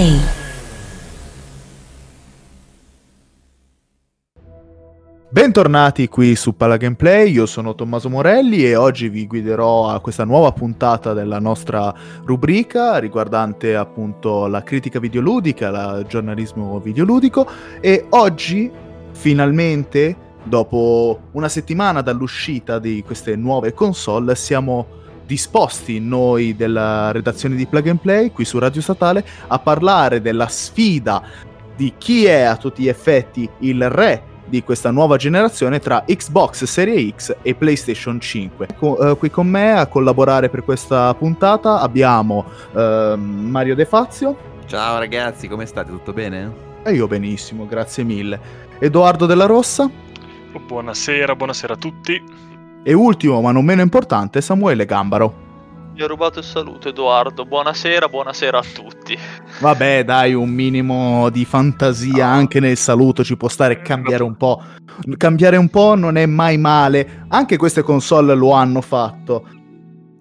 Play. Bentornati qui su Pala Gameplay, io sono Tommaso Morelli e oggi vi guiderò a questa nuova puntata della nostra rubrica riguardante appunto la critica videoludica, il giornalismo videoludico e oggi finalmente dopo una settimana dall'uscita di queste nuove console siamo disposti noi della redazione di Plug and Play qui su Radio Statale a parlare della sfida di chi è a tutti gli effetti il re di questa nuova generazione tra Xbox Serie X e PlayStation 5. Co- eh, qui con me a collaborare per questa puntata abbiamo eh, Mario De Fazio. Ciao ragazzi, come state? Tutto bene? E io benissimo, grazie mille. Edoardo Della Rossa. Buonasera, buonasera a tutti. E ultimo, ma non meno importante, Samuele Gambaro. Mi ha rubato il saluto Edoardo, buonasera, buonasera a tutti. Vabbè, dai, un minimo di fantasia no. anche nel saluto ci può stare cambiare un po'. Cambiare un po' non è mai male, anche queste console lo hanno fatto.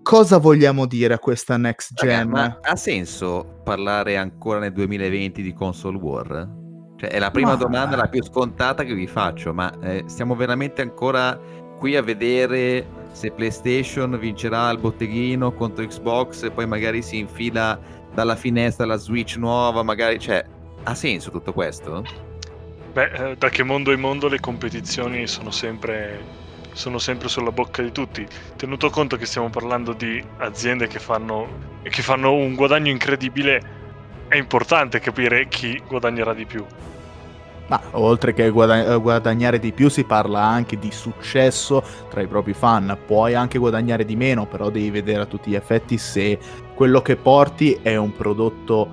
Cosa vogliamo dire a questa next gen? Raga, ha senso parlare ancora nel 2020 di console war? Cioè, è la prima ma... domanda, la più scontata che vi faccio, ma eh, stiamo veramente ancora qui a vedere se PlayStation vincerà il botteghino contro Xbox e poi magari si infila dalla finestra la Switch nuova, magari, cioè, ha senso tutto questo? Beh, eh, da che mondo in mondo le competizioni sono sempre, sono sempre sulla bocca di tutti. Tenuto conto che stiamo parlando di aziende che fanno, che fanno un guadagno incredibile, è importante capire chi guadagnerà di più. Ma oltre che guadagnare di più si parla anche di successo tra i propri fan, puoi anche guadagnare di meno, però devi vedere a tutti gli effetti se quello che porti è un prodotto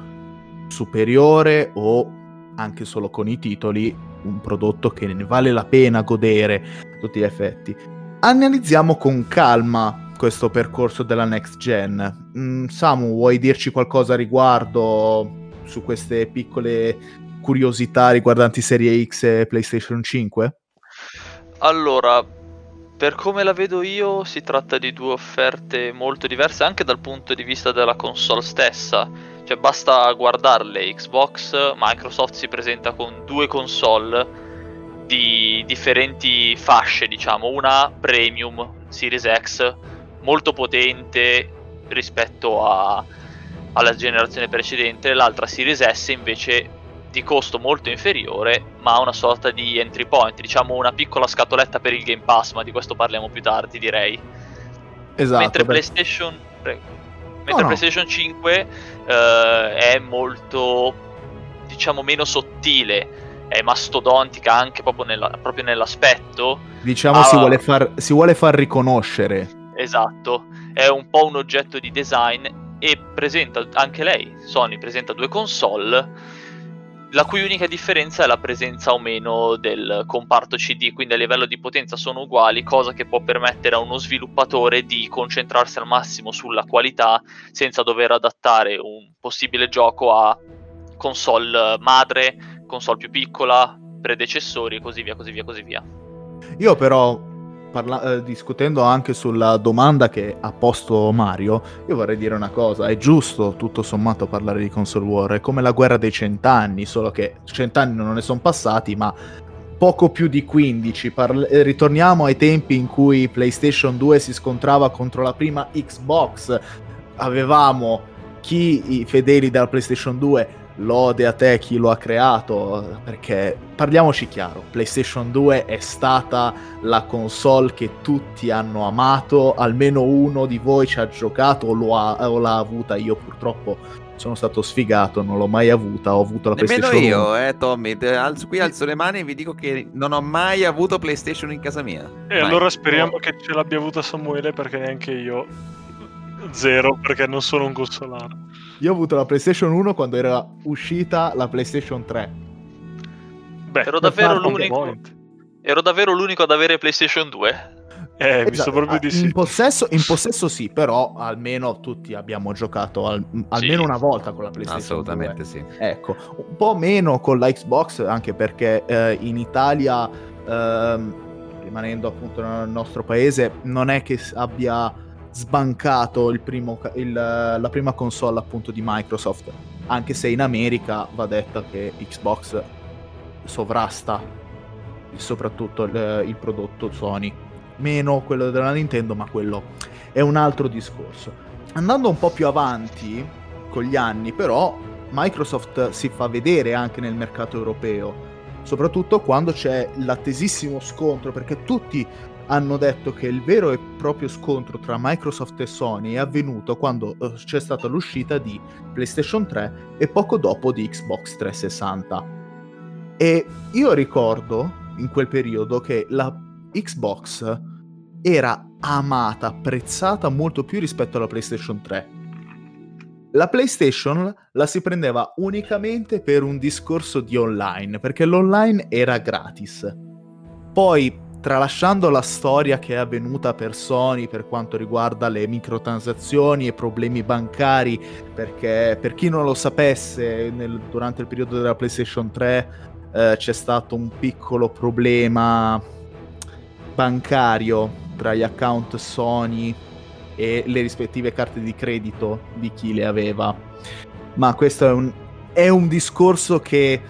superiore o anche solo con i titoli un prodotto che ne vale la pena godere a tutti gli effetti. Analizziamo con calma questo percorso della next gen. Mm, Samu, vuoi dirci qualcosa riguardo su queste piccole curiosità riguardanti Serie X e PlayStation 5? Allora, per come la vedo io, si tratta di due offerte molto diverse anche dal punto di vista della console stessa. Cioè, basta guardarle. Xbox, Microsoft si presenta con due console di differenti fasce, diciamo. Una premium, Series X, molto potente rispetto a, alla generazione precedente. L'altra Series S invece di costo molto inferiore, ma una sorta di entry point, diciamo una piccola scatoletta per il Game Pass, ma di questo parliamo più tardi, direi. Esatto. Mentre beh. PlayStation. Mentre no, PlayStation no. 5 eh, è molto diciamo meno sottile, è mastodontica anche proprio, nella, proprio nell'aspetto. Diciamo ah, si, vuole far, si vuole far riconoscere. Esatto, è un po' un oggetto di design e presenta anche lei, Sony presenta due console la cui unica differenza è la presenza o meno del comparto CD, quindi a livello di potenza sono uguali, cosa che può permettere a uno sviluppatore di concentrarsi al massimo sulla qualità senza dover adattare un possibile gioco a console madre, console più piccola, predecessori e così via, così via, così via. Io però parla- eh, discutendo anche sulla domanda che ha posto Mario, io vorrei dire una cosa, è giusto tutto sommato parlare di console war, è come la guerra dei cent'anni, solo che cent'anni non ne sono passati, ma poco più di 15. Parla- eh, ritorniamo ai tempi in cui PlayStation 2 si scontrava contro la prima Xbox, avevamo chi i fedeli della PlayStation 2 lode a te chi lo ha creato, perché parliamoci chiaro, PlayStation 2 è stata la console che tutti hanno amato, almeno uno di voi ci ha giocato o, ha, o l'ha avuta, io purtroppo sono stato sfigato, non l'ho mai avuta, ho avuto la Nemmeno PlayStation io, eh Tommy, alzo, qui alzo le mani e vi dico che non ho mai avuto PlayStation in casa mia. E mai. allora speriamo oh. che ce l'abbia avuta Samuele perché neanche io zero perché non sono un consolare. Io ho avuto la PlayStation 1 quando era uscita la PlayStation 3. Beh, ero davvero l'unico. Ero davvero l'unico ad avere PlayStation 2. Eh, esatto. visto proprio di sì. In possesso, in possesso sì, però almeno tutti abbiamo giocato al, almeno sì. una volta con la PlayStation Assolutamente 2. sì. Ecco, un po' meno con la Xbox, anche perché eh, in Italia, eh, rimanendo appunto nel nostro paese, non è che abbia sbancato il primo, il, la prima console appunto di Microsoft, anche se in America va detto che Xbox sovrasta soprattutto il, il prodotto Sony, meno quello della Nintendo, ma quello è un altro discorso. Andando un po' più avanti con gli anni, però, Microsoft si fa vedere anche nel mercato europeo, soprattutto quando c'è l'attesissimo scontro, perché tutti hanno detto che il vero e proprio scontro tra Microsoft e Sony è avvenuto quando uh, c'è stata l'uscita di PlayStation 3 e poco dopo di Xbox 360. E io ricordo in quel periodo che la Xbox era amata, apprezzata molto più rispetto alla PlayStation 3. La PlayStation la si prendeva unicamente per un discorso di online, perché l'online era gratis. Poi tralasciando la storia che è avvenuta per Sony per quanto riguarda le microtransazioni e problemi bancari, perché per chi non lo sapesse, nel, durante il periodo della PlayStation 3 eh, c'è stato un piccolo problema bancario tra gli account Sony e le rispettive carte di credito di chi le aveva. Ma questo è un, è un discorso che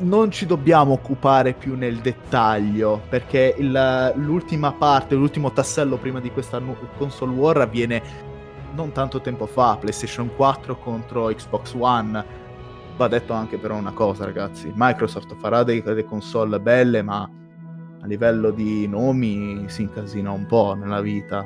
non ci dobbiamo occupare più nel dettaglio, perché il, l'ultima parte, l'ultimo tassello prima di questa console war avviene non tanto tempo fa, PlayStation 4 contro Xbox One. Va detto anche però una cosa, ragazzi, Microsoft farà delle console belle, ma a livello di nomi si incasina un po' nella vita.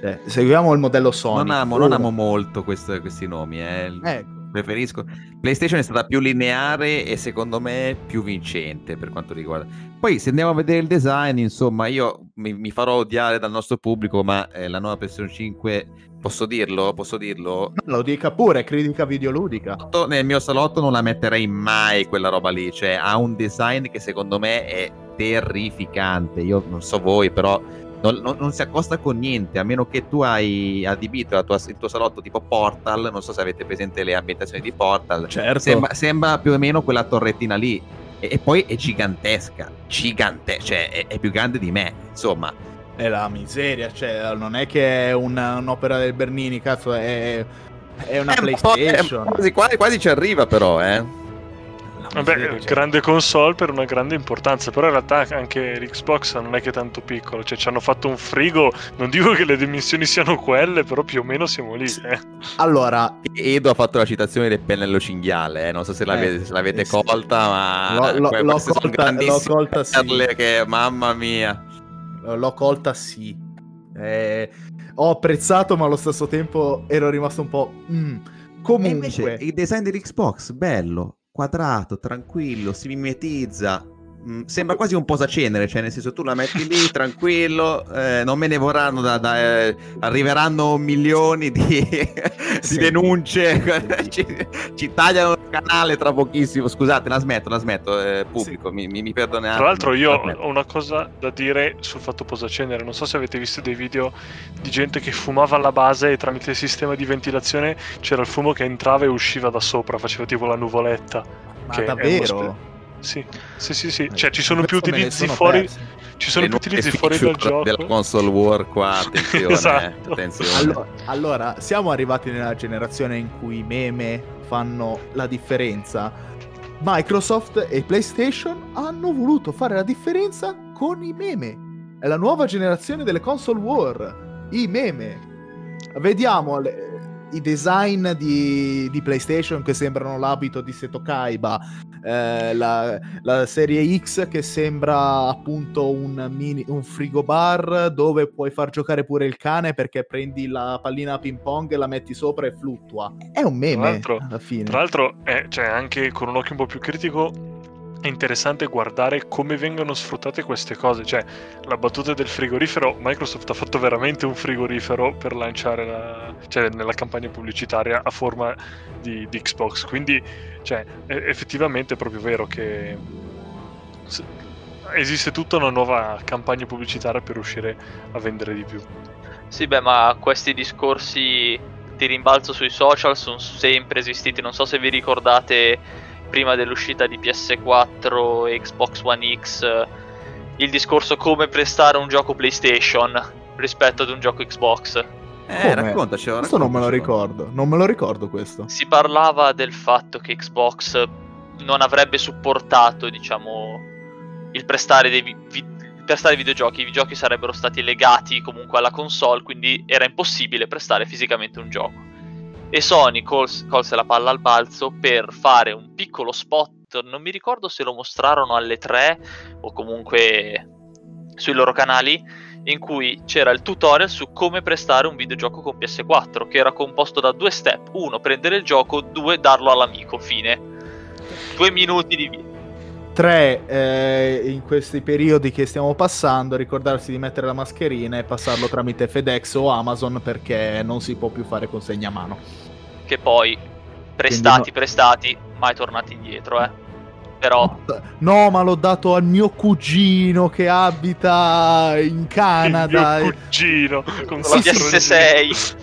Cioè, seguiamo il modello Sony. Non amo, non amo molto questo, questi nomi, eh. Ecco preferisco. PlayStation è stata più lineare e secondo me più vincente per quanto riguarda. Poi se andiamo a vedere il design, insomma, io mi, mi farò odiare dal nostro pubblico, ma eh, la nuova PlayStation 5 Posso dirlo? Posso dirlo? Lo dica pure, critica videoludica. Nel mio salotto non la metterei mai quella roba lì, cioè ha un design che secondo me è terrificante. Io non so voi, però non, non, non, si accosta con niente, a meno che tu hai adibito tua, il tuo salotto tipo Portal, non so se avete presente le ambientazioni di Portal, certo. sembra, sembra più o meno quella torrettina lì, e, e poi è gigantesca, gigante, cioè è, è, più grande di me, insomma. È la miseria, cioè non è che è un, un'opera del Bernini, cazzo, è, è una eh, PlayStation. Quasi, quasi, quasi ci arriva però, eh. Vabbè, grande console per una grande importanza, però in realtà anche l'Xbox non è che è tanto piccolo, cioè ci hanno fatto un frigo, non dico che le dimensioni siano quelle, però più o meno siamo lì. Eh. Allora, Edo ha fatto la citazione del pennello cinghiale, eh? non so se l'avete, eh, se l'avete eh, colta, ma l'ho, l'ho, l'ho colta, l'ho colta sì. che mamma mia. L'ho colta sì. Eh, ho apprezzato, ma allo stesso tempo ero rimasto un po'... Mm. Comunque, il design dell'Xbox, bello quadrato, tranquillo, si mimetizza. Mm, sembra quasi un posacenere, cioè nel senso tu la metti lì tranquillo, eh, non me ne vorranno, da, da eh, arriveranno milioni di, sì. di denunce, ci, ci, tagliano il canale tra pochissimo, scusate la smetto, la smetto, eh, pubblico, sì. mi, mi, mi perdonate. Tra l'altro io ho una cosa da dire sul fatto posacenere, non so se avete visto dei video di gente che fumava alla base e tramite il sistema di ventilazione c'era il fumo che entrava e usciva da sopra, faceva tipo la nuvoletta. Ma davvero? Sì, sì, sì, sì. cioè ci sono più utilizzi sono fuori. Persi. Ci sono più utilizzi fuori dal gioco. Della console war qua, attenzione. esatto. attenzione. Allora, allora, siamo arrivati nella generazione in cui i meme fanno la differenza. Microsoft e PlayStation hanno voluto fare la differenza con i meme. È la nuova generazione delle console war. I meme. Vediamo le, i design di, di, PlayStation che sembrano l'abito di Seto Kaiba, eh, la, la, serie X che sembra appunto un, mini, un frigobar dove puoi far giocare pure il cane perché prendi la pallina ping pong e la metti sopra e fluttua. È un meme alla fine. Tra l'altro, eh, cioè, anche con un occhio un po' più critico, è interessante guardare come vengono sfruttate queste cose. Cioè, la battuta del frigorifero, Microsoft ha fatto veramente un frigorifero per lanciare la, cioè, nella campagna pubblicitaria a forma di, di Xbox. Quindi, cioè, è, effettivamente è proprio vero che esiste tutta una nuova campagna pubblicitaria per riuscire a vendere di più. Sì, beh, ma questi discorsi di rimbalzo sui social sono sempre esistiti. Non so se vi ricordate prima dell'uscita di PS4 e Xbox One X il discorso come prestare un gioco PlayStation rispetto ad un gioco Xbox. Eh, Come? raccontacelo. Questo non me lo ricordo, non me lo ricordo questo. Si parlava del fatto che Xbox non avrebbe supportato, diciamo, il prestare dei vi- prestare videogiochi. I videogiochi sarebbero stati legati comunque alla console, quindi era impossibile prestare fisicamente un gioco. E Sony cols- colse la palla al balzo per fare un piccolo spot, non mi ricordo se lo mostrarono alle 3 o comunque sui loro canali, in cui c'era il tutorial su come prestare un videogioco con PS4, che era composto da due step. Uno, prendere il gioco, due, darlo all'amico, fine. Due minuti di video. Tre, eh, in questi periodi che stiamo passando, ricordarsi di mettere la mascherina e passarlo tramite FedEx o Amazon perché non si può più fare consegna a mano. Che poi, prestati, no- prestati, mai tornati indietro, eh. Però, No, ma l'ho dato al mio cugino che abita in Canada Il mio cugino con la sì, quattro PS6,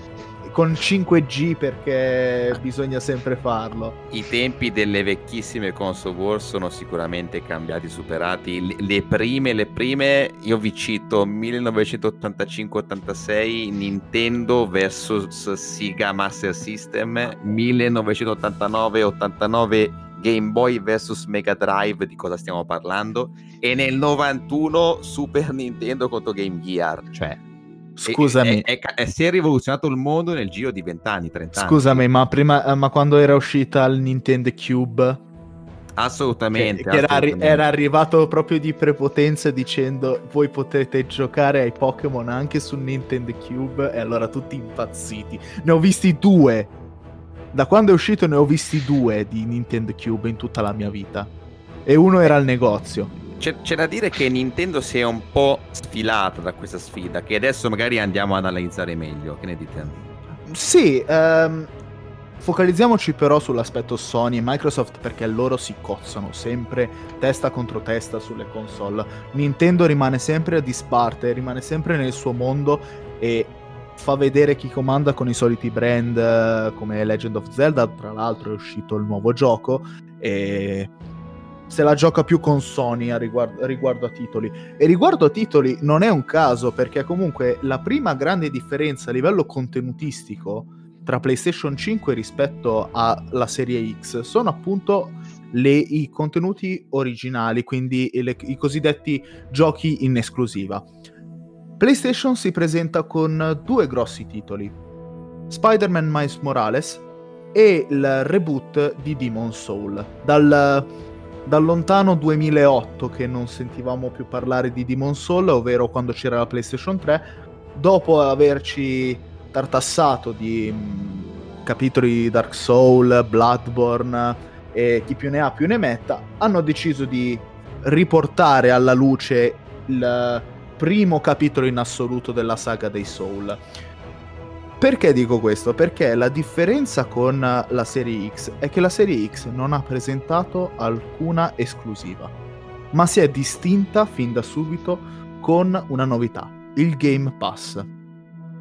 con 5G perché bisogna sempre farlo. I tempi delle vecchissime console war sono sicuramente cambiati, superati. Le, le prime, le prime, io vi cito 1985-86 Nintendo vs Sega Master System, 1989-89 Game Boy vs Mega Drive, di cosa stiamo parlando? E nel 91 Super Nintendo contro Game Gear, cioè Scusami, è- è- è- si è rivoluzionato il mondo nel giro di 20 anni, 30 anni. scusami, ma prima, eh, ma quando era uscita il Nintendo Cube, Assolutamente. che, che era, assolutamente. era arrivato proprio di prepotenza dicendo voi potete giocare ai Pokémon anche su Nintendo Cube e allora tutti impazziti. Ne ho visti due. Da quando è uscito ne ho visti due di Nintendo Cube in tutta la mia vita. E uno era al negozio. C'è, c'è da dire che Nintendo si è un po' sfilata da questa sfida, che adesso magari andiamo ad analizzare meglio. Che ne dite? Sì, ehm, focalizziamoci però sull'aspetto Sony e Microsoft perché loro si cozzano sempre testa contro testa sulle console. Nintendo rimane sempre a disparte, rimane sempre nel suo mondo e fa vedere chi comanda con i soliti brand eh, come Legend of Zelda, tra l'altro è uscito il nuovo gioco e se la gioca più con Sony a riguardo, riguardo a titoli. E riguardo a titoli non è un caso perché comunque la prima grande differenza a livello contenutistico tra PlayStation 5 rispetto alla serie X sono appunto le- i contenuti originali, quindi le- i cosiddetti giochi in esclusiva. PlayStation si presenta con due grossi titoli, Spider-Man Miles Morales e il reboot di Demon Soul. Dal, dal lontano 2008 che non sentivamo più parlare di Demon Soul, ovvero quando c'era la PlayStation 3, dopo averci tartassato di mh, capitoli di Dark Soul, Bloodborne e chi più ne ha più ne metta, hanno deciso di riportare alla luce il primo capitolo in assoluto della saga dei Soul. Perché dico questo? Perché la differenza con la serie X è che la serie X non ha presentato alcuna esclusiva, ma si è distinta fin da subito con una novità, il Game Pass.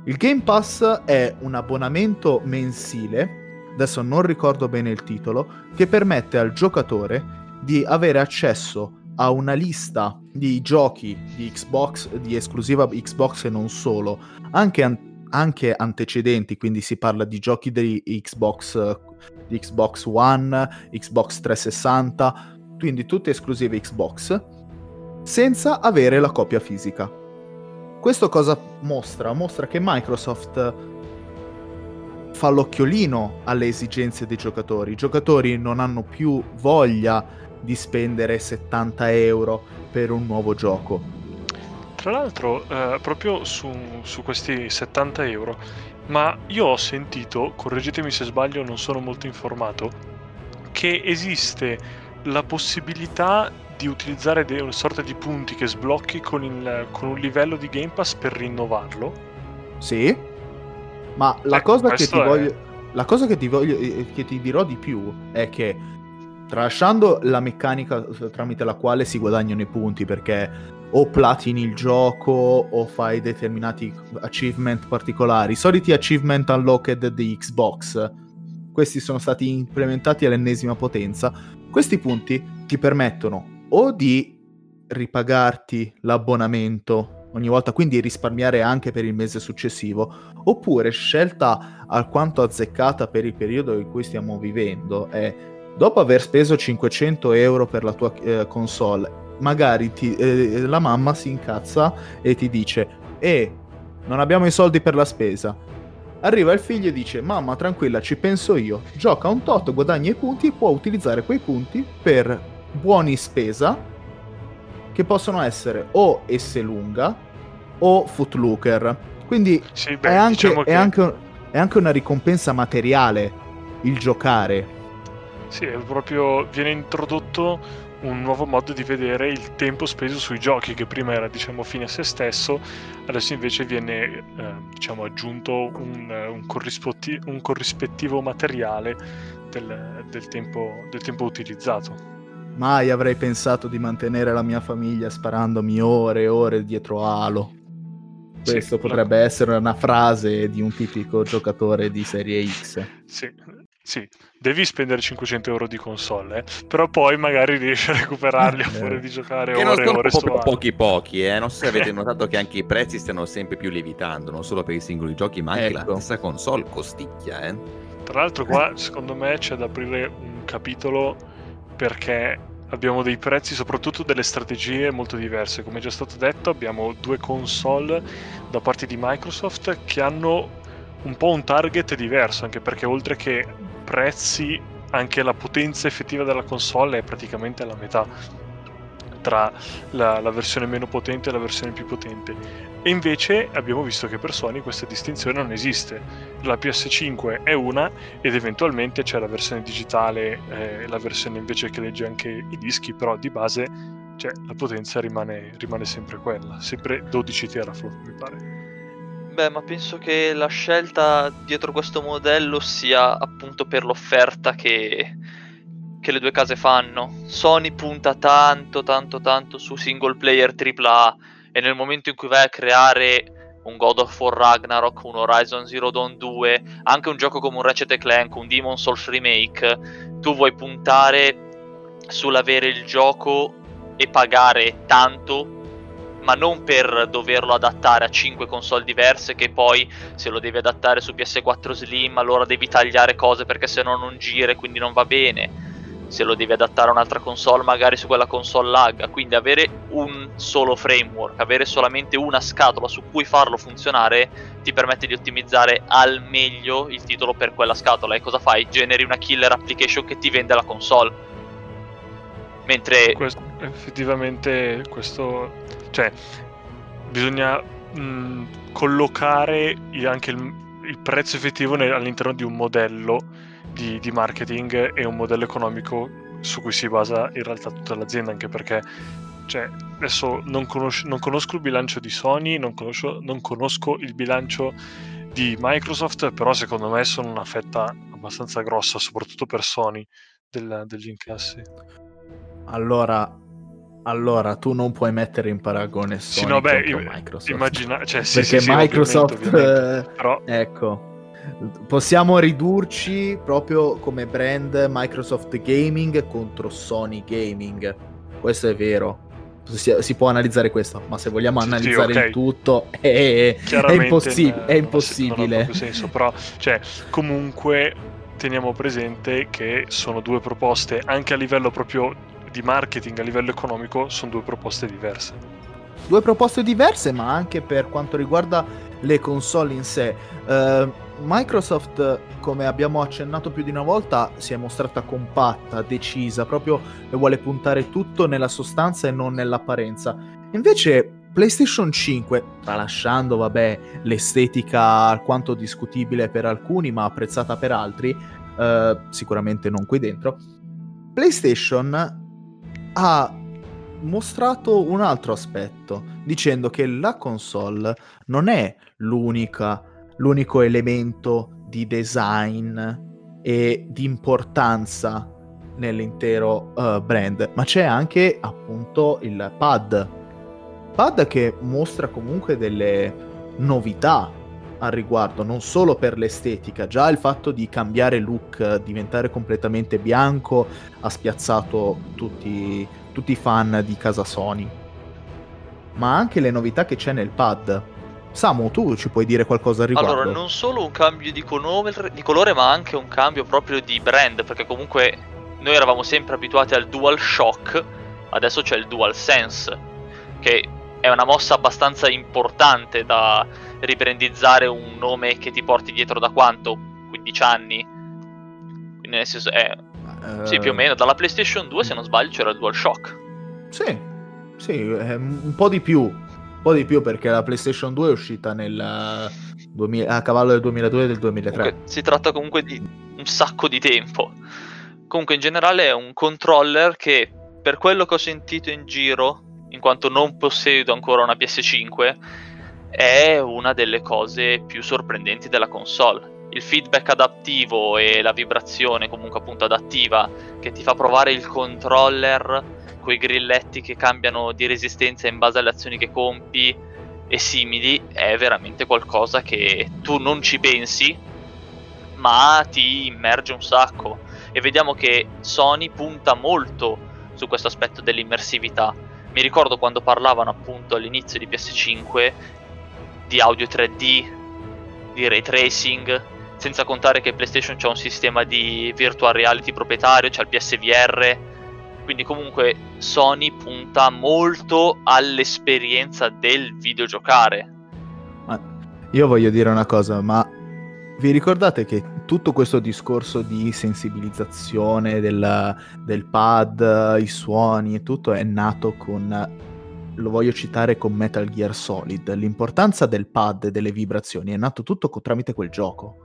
Il Game Pass è un abbonamento mensile, adesso non ricordo bene il titolo, che permette al giocatore di avere accesso a una lista di giochi di Xbox, di esclusiva Xbox e non solo, anche, an- anche antecedenti, quindi si parla di giochi di Xbox, di Xbox One, Xbox 360, quindi tutte esclusive Xbox, senza avere la copia fisica. Questo cosa mostra? Mostra che Microsoft fa l'occhiolino alle esigenze dei giocatori. I giocatori non hanno più voglia di spendere 70 euro per un nuovo gioco. Tra l'altro, eh, proprio su, su questi 70 euro, ma io ho sentito, correggetemi se sbaglio, non sono molto informato, che esiste la possibilità di utilizzare de- una sorta di punti che sblocchi con, il- con un livello di Game Pass per rinnovarlo. Sì, ma la Ecco, cosa che ti è- voglio, la cosa che ti voglio, eh, che ti dirò di più è che tralasciando la meccanica tramite la quale si guadagnano i punti, perché o platini il gioco o fai determinati achievement particolari, i soliti achievement unlocked di Xbox, questi sono stati implementati all'ennesima potenza. Questi punti ti permettono o di ripagarti l'abbonamento ogni volta, quindi risparmiare anche per il mese successivo, oppure scelta alquanto azzeccata per il periodo in cui stiamo vivendo è dopo aver speso 500 euro per la tua eh, console, magari ti, eh, la mamma si incazza e ti dice, eh, non abbiamo i soldi per la spesa. Arriva il figlio e dice, mamma tranquilla, ci penso io, gioca un tot, guadagna i punti e può utilizzare quei punti per buoni spesa che possono essere o Esselunga o Footlooker. Quindi Sì, beh, è, anche, diciamo è che- anche- è anche una ricompensa materiale il giocare. Sì, è proprio viene introdotto un nuovo modo di vedere il tempo speso sui giochi, che prima era diciamo fine a se stesso, adesso invece viene eh, diciamo aggiunto un, eh, un, corrispotti- un corrispettivo materiale del, del tempo, del tempo utilizzato. Mai avrei pensato di mantenere la mia famiglia sparandomi ore e ore dietro Halo. Sì, Questo la- potrebbe essere una frase di un tipico giocatore di serie X. Sì, sì, devi spendere 500 euro di console, eh, però poi magari riesci a recuperarli a Eh. fuori di giocare Che ore e ore su proprio Halo. pochi pochi, eh. Non so se avete notato che anche i prezzi stanno sempre più lievitando, non solo per i singoli giochi, ma anche Ecco. la stessa console costicchia, eh. Tra l'altro qua secondo me c'è da aprire un capitolo perché abbiamo dei prezzi, soprattutto delle strategie molto diverse. Come già stato detto abbiamo due console da parte di Microsoft che hanno un po' un target diverso, anche perché oltre che prezzi, anche la potenza effettiva della console è praticamente la metà tra la, la versione meno potente e la versione più potente. E invece abbiamo visto che per Sony questa distinzione non esiste. La PS5 è una ed eventualmente c'è la versione digitale, eh, la versione invece che legge anche i dischi, però di base cioè, la potenza rimane, rimane sempre quella, sempre 12 teraflop mi pare. Beh, ma penso che la scelta dietro questo modello sia appunto per l'offerta che, che le due case fanno. Sony punta tanto, tanto, tanto su single player AAA e nel momento in cui vai a creare un God of War Ragnarok, un Horizon Zero Dawn 2, anche un gioco come un Ratchet Clank, un Demon Souls Remake, tu vuoi puntare sull'avere il gioco e pagare tanto ma non per doverlo adattare a 5 console diverse che poi se lo devi adattare su PS4 Slim allora devi tagliare cose perché se no non gira e quindi non va bene. Se lo devi adattare a un'altra console magari su quella console lagga quindi avere un solo framework avere solamente una scatola su cui farlo funzionare ti permette di ottimizzare al meglio il titolo per quella scatola. E cosa fai? generi una killer application che ti vende la console. Mentre Questo- effettivamente questo cioè bisogna mh, collocare anche il, il prezzo effettivo nel- all'interno di un modello di, di marketing e un modello economico su cui si basa in realtà tutta l'azienda anche perché cioè, adesso non, conosc- non conosco il bilancio di Sony non conosco, non conosco il bilancio di Microsoft però secondo me sono una fetta abbastanza grossa soprattutto per Sony del- degli incassi. Allora, allora tu non puoi mettere in paragone Sì, Sony no, beh, Microsoft. Immagina, cioè, sì, perché sì, sì, Microsoft, ovviamente, ovviamente. eh, Però ecco, possiamo ridurci proprio come brand Microsoft Gaming contro Sony Gaming. Questo è vero. Si, si può analizzare questo, ma se vogliamo Sì, sì, analizzare ok. il tutto è, è, impossib- è impossibile. Non ha senso, però, cioè, comunque teniamo presente che sono due proposte, anche a livello proprio di marketing, a livello economico, sono due proposte diverse. due proposte diverse, ma anche per quanto riguarda le console in sé. Eh, Microsoft, come abbiamo accennato più di una volta, si è mostrata compatta, decisa, proprio vuole puntare tutto nella sostanza e non nell'apparenza. Invece PlayStation 5, tralasciando, vabbè, l'estetica alquanto discutibile per alcuni, ma apprezzata per altri, eh, sicuramente non qui dentro, PlayStation ha mostrato un altro aspetto, dicendo che la console non è l'unica, l'unico elemento di design e di importanza nell'intero uh, brand, ma c'è anche appunto il pad. Pad che mostra comunque delle novità al riguardo, non solo per l'estetica, già il fatto di cambiare look, diventare completamente bianco, ha spiazzato tutti, tutti i fan di casa Sony. ma anche le novità che c'è nel pad. Samu, tu ci puoi dire qualcosa al riguardo? Allora, non solo un cambio di, colore, di colore, ma anche un cambio proprio di brand, perché comunque noi eravamo sempre abituati al Dual Shock, adesso c'è il Dual Sense, che è una mossa abbastanza importante da ribrandizzare un nome che ti porti dietro da quanto? 15 anni? Quindi nel senso è... Uh... Sì, più o meno. Dalla PlayStation 2, se non sbaglio, c'era il DualShock. Sì, sì, un po' di più. Un po' di più perché la PlayStation 2 è uscita nel 2000, a cavallo del 2002 e del 2003. Comunque, si tratta comunque di un sacco di tempo. Comunque in generale è un controller che per quello che ho sentito in giro, in quanto non possiedo ancora una PS5, è una delle cose più sorprendenti della console. Il feedback adattivo e la vibrazione comunque appunto adattiva che ti fa provare il controller quei grilletti che cambiano di resistenza in base alle azioni che compi e simili è veramente qualcosa che tu non ci pensi ma ti immerge un sacco e vediamo che Sony punta molto su questo aspetto dell'immersività mi ricordo quando parlavano appunto all'inizio di PS5 di audio 3D di ray tracing senza contare che PlayStation c'è un sistema di virtual reality proprietario c'è il PSVR quindi comunque Sony punta molto all'esperienza del videogiocare. Io voglio dire una cosa, ma vi ricordate che tutto questo discorso di sensibilizzazione del, del pad, i suoni e tutto è nato con lo voglio citare con Metal Gear Solid. L'importanza del pad e delle vibrazioni è nato tutto co- tramite quel gioco.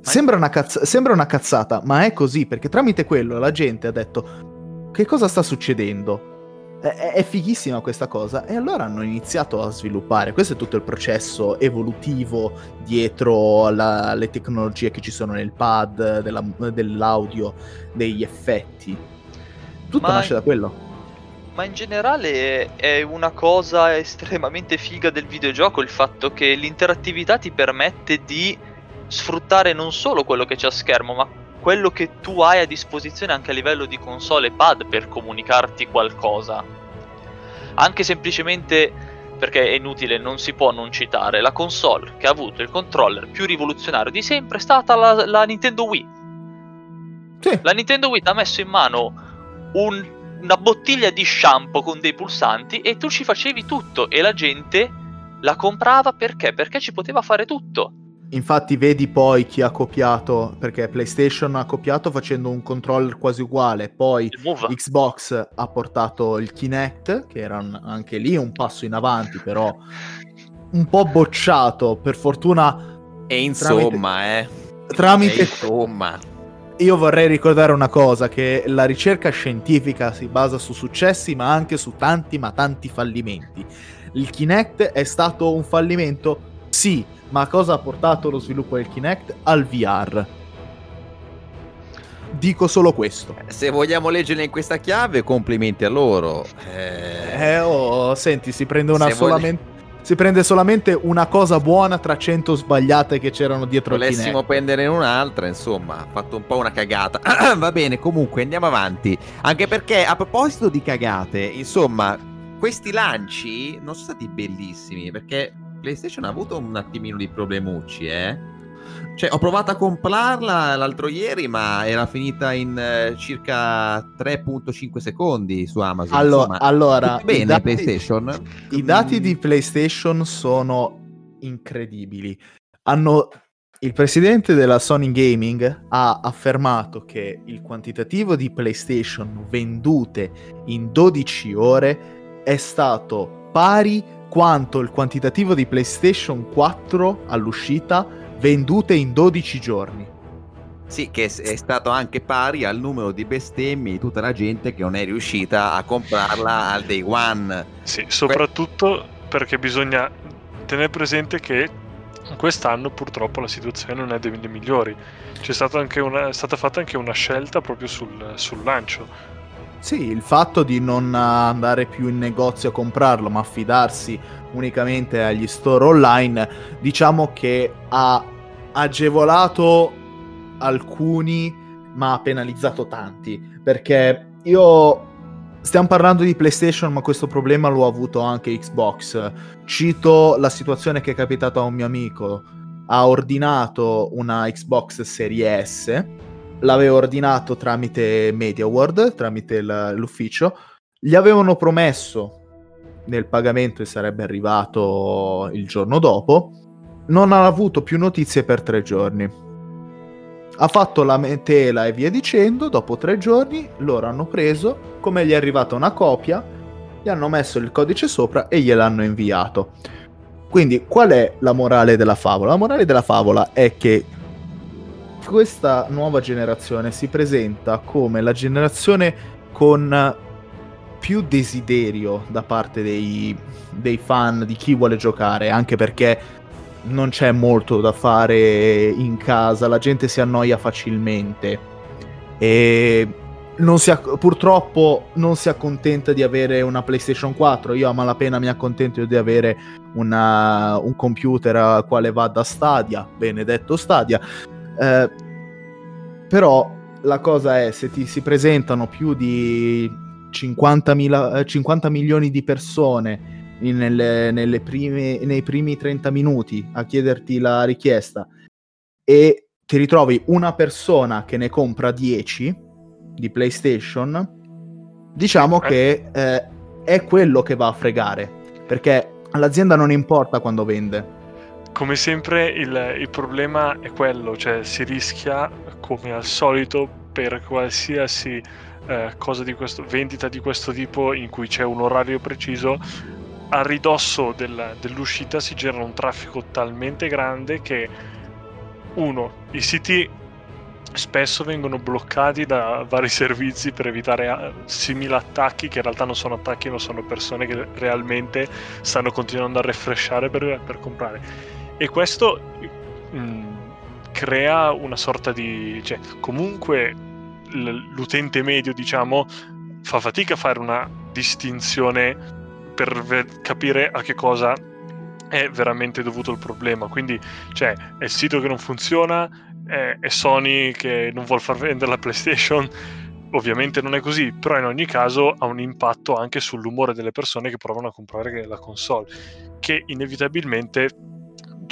Sembra una, cazz- sembra una cazzata, ma è così, perché tramite quello la gente ha detto che cosa sta succedendo? È, è, fighissima questa cosa e allora hanno iniziato a sviluppare. Questo è tutto il processo evolutivo dietro alle tecnologie che ci sono nel pad, della, dell'audio, degli effetti. Tutto ma nasce da quello. Ma in generale è una cosa estremamente figa del videogioco il fatto che l'interattività ti permette di sfruttare non solo quello che c'è a schermo, ma quello che tu hai a disposizione anche a livello di console e pad per comunicarti qualcosa. Anche semplicemente perché è inutile, non si può non citare, la console che ha avuto il controller più rivoluzionario di sempre è stata la, la Nintendo Wii. Sì. La Nintendo Wii ti ha messo in mano un, una bottiglia di shampoo con dei pulsanti e tu ci facevi tutto e la gente la comprava perché? Perché ci poteva fare tutto. Infatti vedi poi chi ha copiato, perché PlayStation ha copiato facendo un controller quasi uguale, poi Xbox ha portato il Kinect, che era anche lì un passo in avanti, però un po' bocciato, per fortuna... E insomma, tramite, eh. Tramite... E insomma. Io vorrei ricordare una cosa, che la ricerca scientifica si basa su successi, ma anche su tanti, ma tanti fallimenti. Il Kinect è stato un fallimento? Sì, ma cosa ha portato lo sviluppo del Kinect? Al VR. Dico solo questo. Se vogliamo leggerla in questa chiave, complimenti a loro. Eh, eh oh, senti, si prende una solamente. Voglia... Si prende solamente una cosa buona tra cento sbagliate che c'erano dietro Volessimo il Kinect. prendere un'altra, insomma, ha fatto un po' una cagata. Va bene, comunque andiamo avanti. Anche perché a proposito di cagate, insomma, questi lanci non sono stati bellissimi perché PlayStation ha avuto un attimino di problemucci, eh. Cioè, ho provato a comprarla l'altro ieri, ma era finita in eh, circa 3.5 secondi su Amazon. Allora, Insomma, allora bene, dati, PlayStation. I dati di PlayStation sono incredibili. Hanno il presidente della Sony Gaming ha affermato che il quantitativo di PlayStation vendute in 12 ore è stato pari quanto il quantitativo di PlayStation 4 all'uscita vendute in 12 giorni. Sì, che è stato anche pari al numero di bestemmie di tutta la gente che non è riuscita a comprarla al day one. Sì, soprattutto perché bisogna tenere presente che quest'anno purtroppo la situazione non è delle migliori. C'è una, è stata fatta anche una scelta proprio sul, sul lancio sì, il fatto di non andare più in negozio a comprarlo, ma affidarsi unicamente agli store online, diciamo che ha agevolato alcuni, ma ha penalizzato tanti. Perché io Stiamo parlando di PlayStation, ma questo problema l'ho avuto anche Xbox. Cito la situazione che è capitata a un mio amico. Ha ordinato una Xbox Serie S, l'aveva ordinato tramite MediaWorld, tramite l'ufficio. Gli avevano promesso nel pagamento e sarebbe arrivato il giorno dopo. Non ha avuto più notizie per tre giorni ha fatto la metela e via dicendo, dopo tre giorni loro hanno preso, come gli è arrivata una copia, gli hanno messo il codice sopra e gliel'hanno inviato. Quindi qual è la morale della favola? La morale della favola è che questa nuova generazione si presenta come la generazione con più desiderio da parte dei, dei fan, di chi vuole giocare, anche perché non c'è molto da fare in casa, la gente si annoia facilmente e non si, purtroppo non si accontenta di avere una PlayStation 4. Io a malapena mi accontento di avere una, un computer al quale va da Stadia, benedetto Stadia. Eh, però la cosa è se ti si presentano più di 50, 50 milioni di persone nelle, nelle prime, nei primi 30 minuti a chiederti la richiesta e ti ritrovi una persona che ne compra 10 di PlayStation, diciamo eh. che eh, è quello che va a fregare, perché all'azienda non importa quando vende. Come sempre il, il problema è quello, cioè si rischia come al solito per qualsiasi eh, cosa di questo, vendita di questo tipo in cui c'è un orario preciso a ridosso del, dell'uscita si genera un traffico talmente grande che uno, i siti spesso vengono bloccati da vari servizi per evitare eh, simili attacchi che in realtà non sono attacchi ma sono persone che realmente stanno continuando a refreshare per, per comprare e questo mh, mm, crea una sorta di cioè comunque l'utente medio diciamo fa fatica a fare una distinzione per ver- capire a che cosa è veramente dovuto il problema. Quindi, cioè, è il sito che non funziona, è, è Sony che non vuole far vendere la PlayStation. Ovviamente non è così, però in ogni caso ha un impatto anche sull'umore delle persone che provano a comprare la console, che inevitabilmente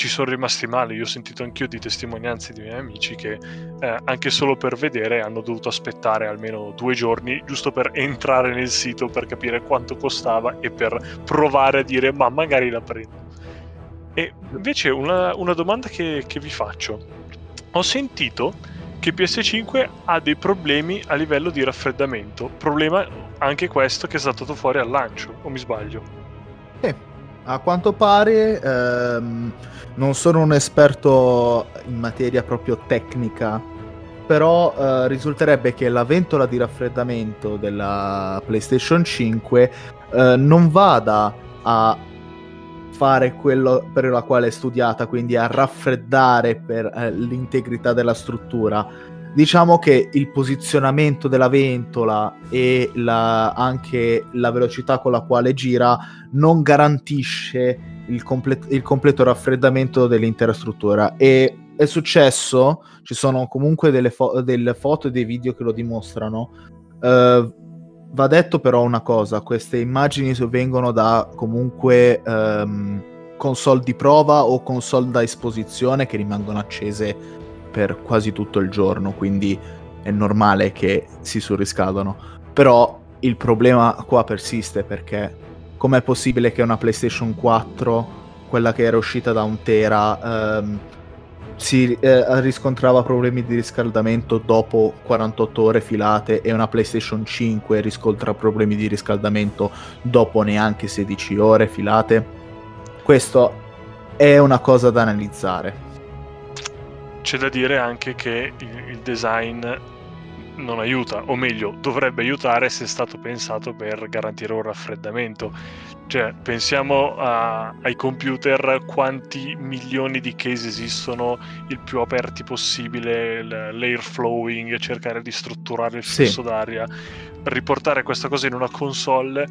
ci sono rimasti male. Io ho sentito anch'io di testimonianze di miei amici che eh, anche solo per vedere hanno dovuto aspettare almeno due giorni giusto per entrare nel sito per capire quanto costava e per provare a dire ma magari la prendo. E invece una, una domanda che, che vi faccio. Ho sentito che PS5 ha dei problemi a livello di raffreddamento. Problema anche questo che è stato fuori al lancio, o mi sbaglio? Eh, a quanto pare ehm, non sono un esperto in materia proprio tecnica, però eh, risulterebbe che la ventola di raffreddamento della PlayStation 5 eh, non vada a fare quello per la quale è studiata, quindi a raffreddare per eh, l'integrità della struttura. Diciamo che il posizionamento della ventola e la, anche la velocità con la quale gira non garantisce il, complet- il completo raffreddamento dell'intera struttura e è successo, ci sono comunque delle, fo- delle foto e dei video che lo dimostrano. Uh, va detto però una cosa, queste immagini vengono da comunque um, console di prova o console da esposizione che rimangono accese per quasi tutto il giorno, quindi è normale che si surriscaldano. Però il problema qua persiste perché com'è possibile che una PlayStation 4, quella che era uscita da un tera, ehm, si eh, riscontrava problemi di riscaldamento dopo 48 ore filate e una PlayStation 5 riscontra problemi di riscaldamento dopo neanche 16 ore filate? Questo è una cosa da analizzare. C'è da dire anche che il, il design non aiuta, o meglio, dovrebbe aiutare se è stato pensato per garantire un raffreddamento. Cioè, pensiamo a, ai computer, quanti milioni di case esistono, il più aperti possibile, l'air flowing, cercare di strutturare il flusso sì. d'aria. Riportare questa cosa in una console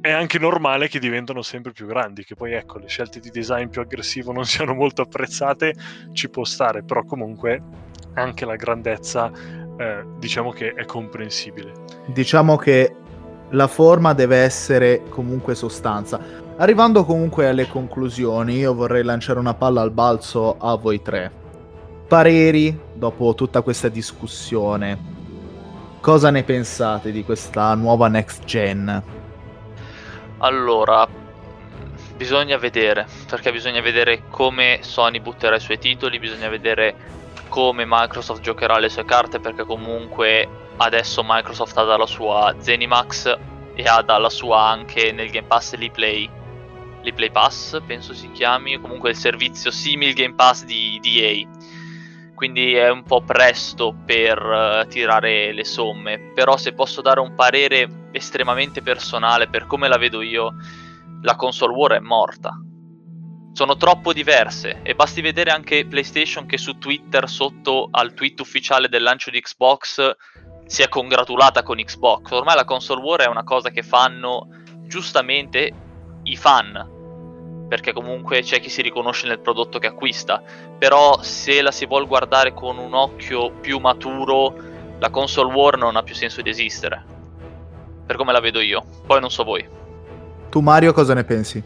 è anche normale che diventano sempre più grandi, che poi ecco, le scelte di design più aggressivo non siano molto apprezzate, ci può stare, però comunque anche la grandezza eh, diciamo che è comprensibile. Diciamo che la forma deve essere comunque sostanza. Arrivando comunque alle conclusioni, io vorrei lanciare una palla al balzo a voi tre. Pareri dopo tutta questa discussione. Cosa ne pensate di questa nuova next gen? Allora, bisogna vedere, perché bisogna vedere come Sony butterà i suoi titoli, bisogna vedere come Microsoft giocherà le sue carte, perché comunque adesso Microsoft ha dalla sua Zenimax e ha dalla sua anche nel Game Pass l'ePlay. L'ePlay Pass, penso si chiami, comunque il servizio simile Game Pass di, di EA quindi è un po' presto per uh, tirare le somme, però se posso dare un parere estremamente personale per come la vedo io, la console war è morta. Sono troppo diverse e basti vedere anche PlayStation che su Twitter sotto al tweet ufficiale del lancio di Xbox si è congratulata con Xbox. Ormai la console war è una cosa che fanno giustamente i fan, perché comunque c'è chi si riconosce nel prodotto che acquista, però se la si vuole guardare con un occhio più maturo, la console war non ha più senso di esistere, per come la vedo io, poi non so voi. Tu Mario cosa ne pensi?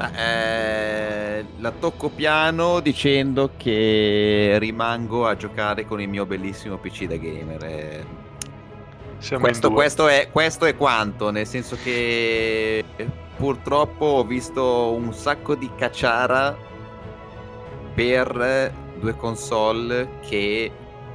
Eh, la tocco piano dicendo che rimango a giocare con il mio bellissimo PC da gamer. Eh, questo, questo, è, questo è quanto, nel senso che purtroppo ho visto un sacco di cacciara per due console che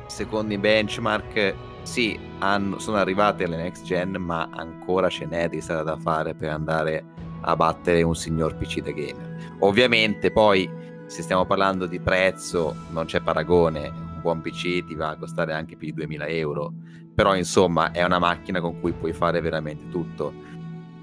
secondo i benchmark sì, hanno, sono arrivate alle next gen, ma ancora ce n'è di strada da fare per andare a battere un signor PC da gamer. Ovviamente poi se stiamo parlando di prezzo non c'è paragone, un buon PC ti va a costare anche più di 2000 euro, però insomma è una macchina con cui puoi fare veramente tutto.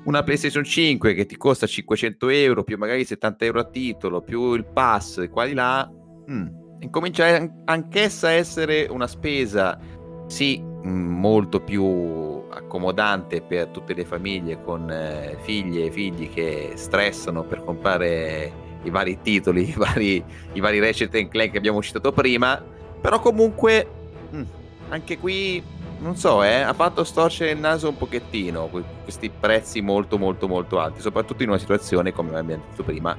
Una PlayStation 5 che ti costa 500 euro più magari 70 euro a titolo più il pass e qua di là mm, incomincia anch'essa a essere una spesa. Sì molto più accomodante per tutte le famiglie con eh, figlie e figli che stressano per comprare i vari titoli i vari, i vari Ratchet Clank che abbiamo citato prima però comunque mm, anche qui non so, eh, ha fatto storcere il naso un pochettino questi prezzi molto molto molto alti, soprattutto in una situazione, come abbiamo detto prima,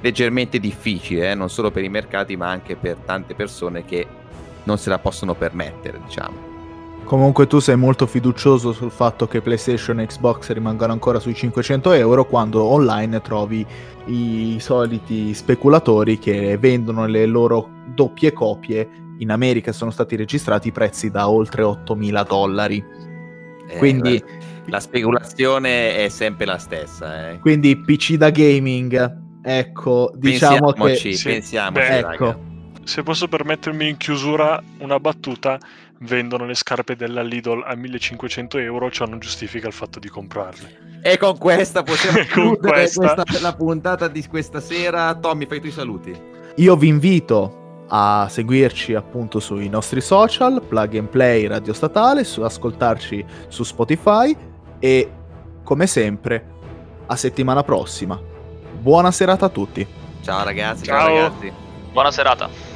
leggermente difficile, eh, non solo per i mercati ma anche per tante persone che non se la possono permettere, diciamo. Comunque tu sei molto fiducioso sul fatto che PlayStation e Xbox rimangano ancora sui 500 euro quando online trovi i soliti speculatori che vendono le loro doppie copie in America sono stati registrati prezzi da oltre 8.000 dollari. Eh, quindi la speculazione è sempre la stessa. Eh. Quindi PC da gaming, ecco, diciamo pensiamoci, che... Sì, pensiamoci, beh, ecco. Se posso permettermi in chiusura una battuta, vendono le scarpe della Lidl a 1500 euro, ciò non giustifica il fatto di comprarle. E con questa possiamo con questa... questa la puntata di questa sera. Tommy, fai i tuoi saluti. Io vi invito a seguirci appunto sui nostri social, Plug and Play Radio Statale, su ascoltarci su Spotify e come sempre a settimana prossima. Buona serata a tutti. Ciao ragazzi, ciao, ciao ragazzi. Buona serata.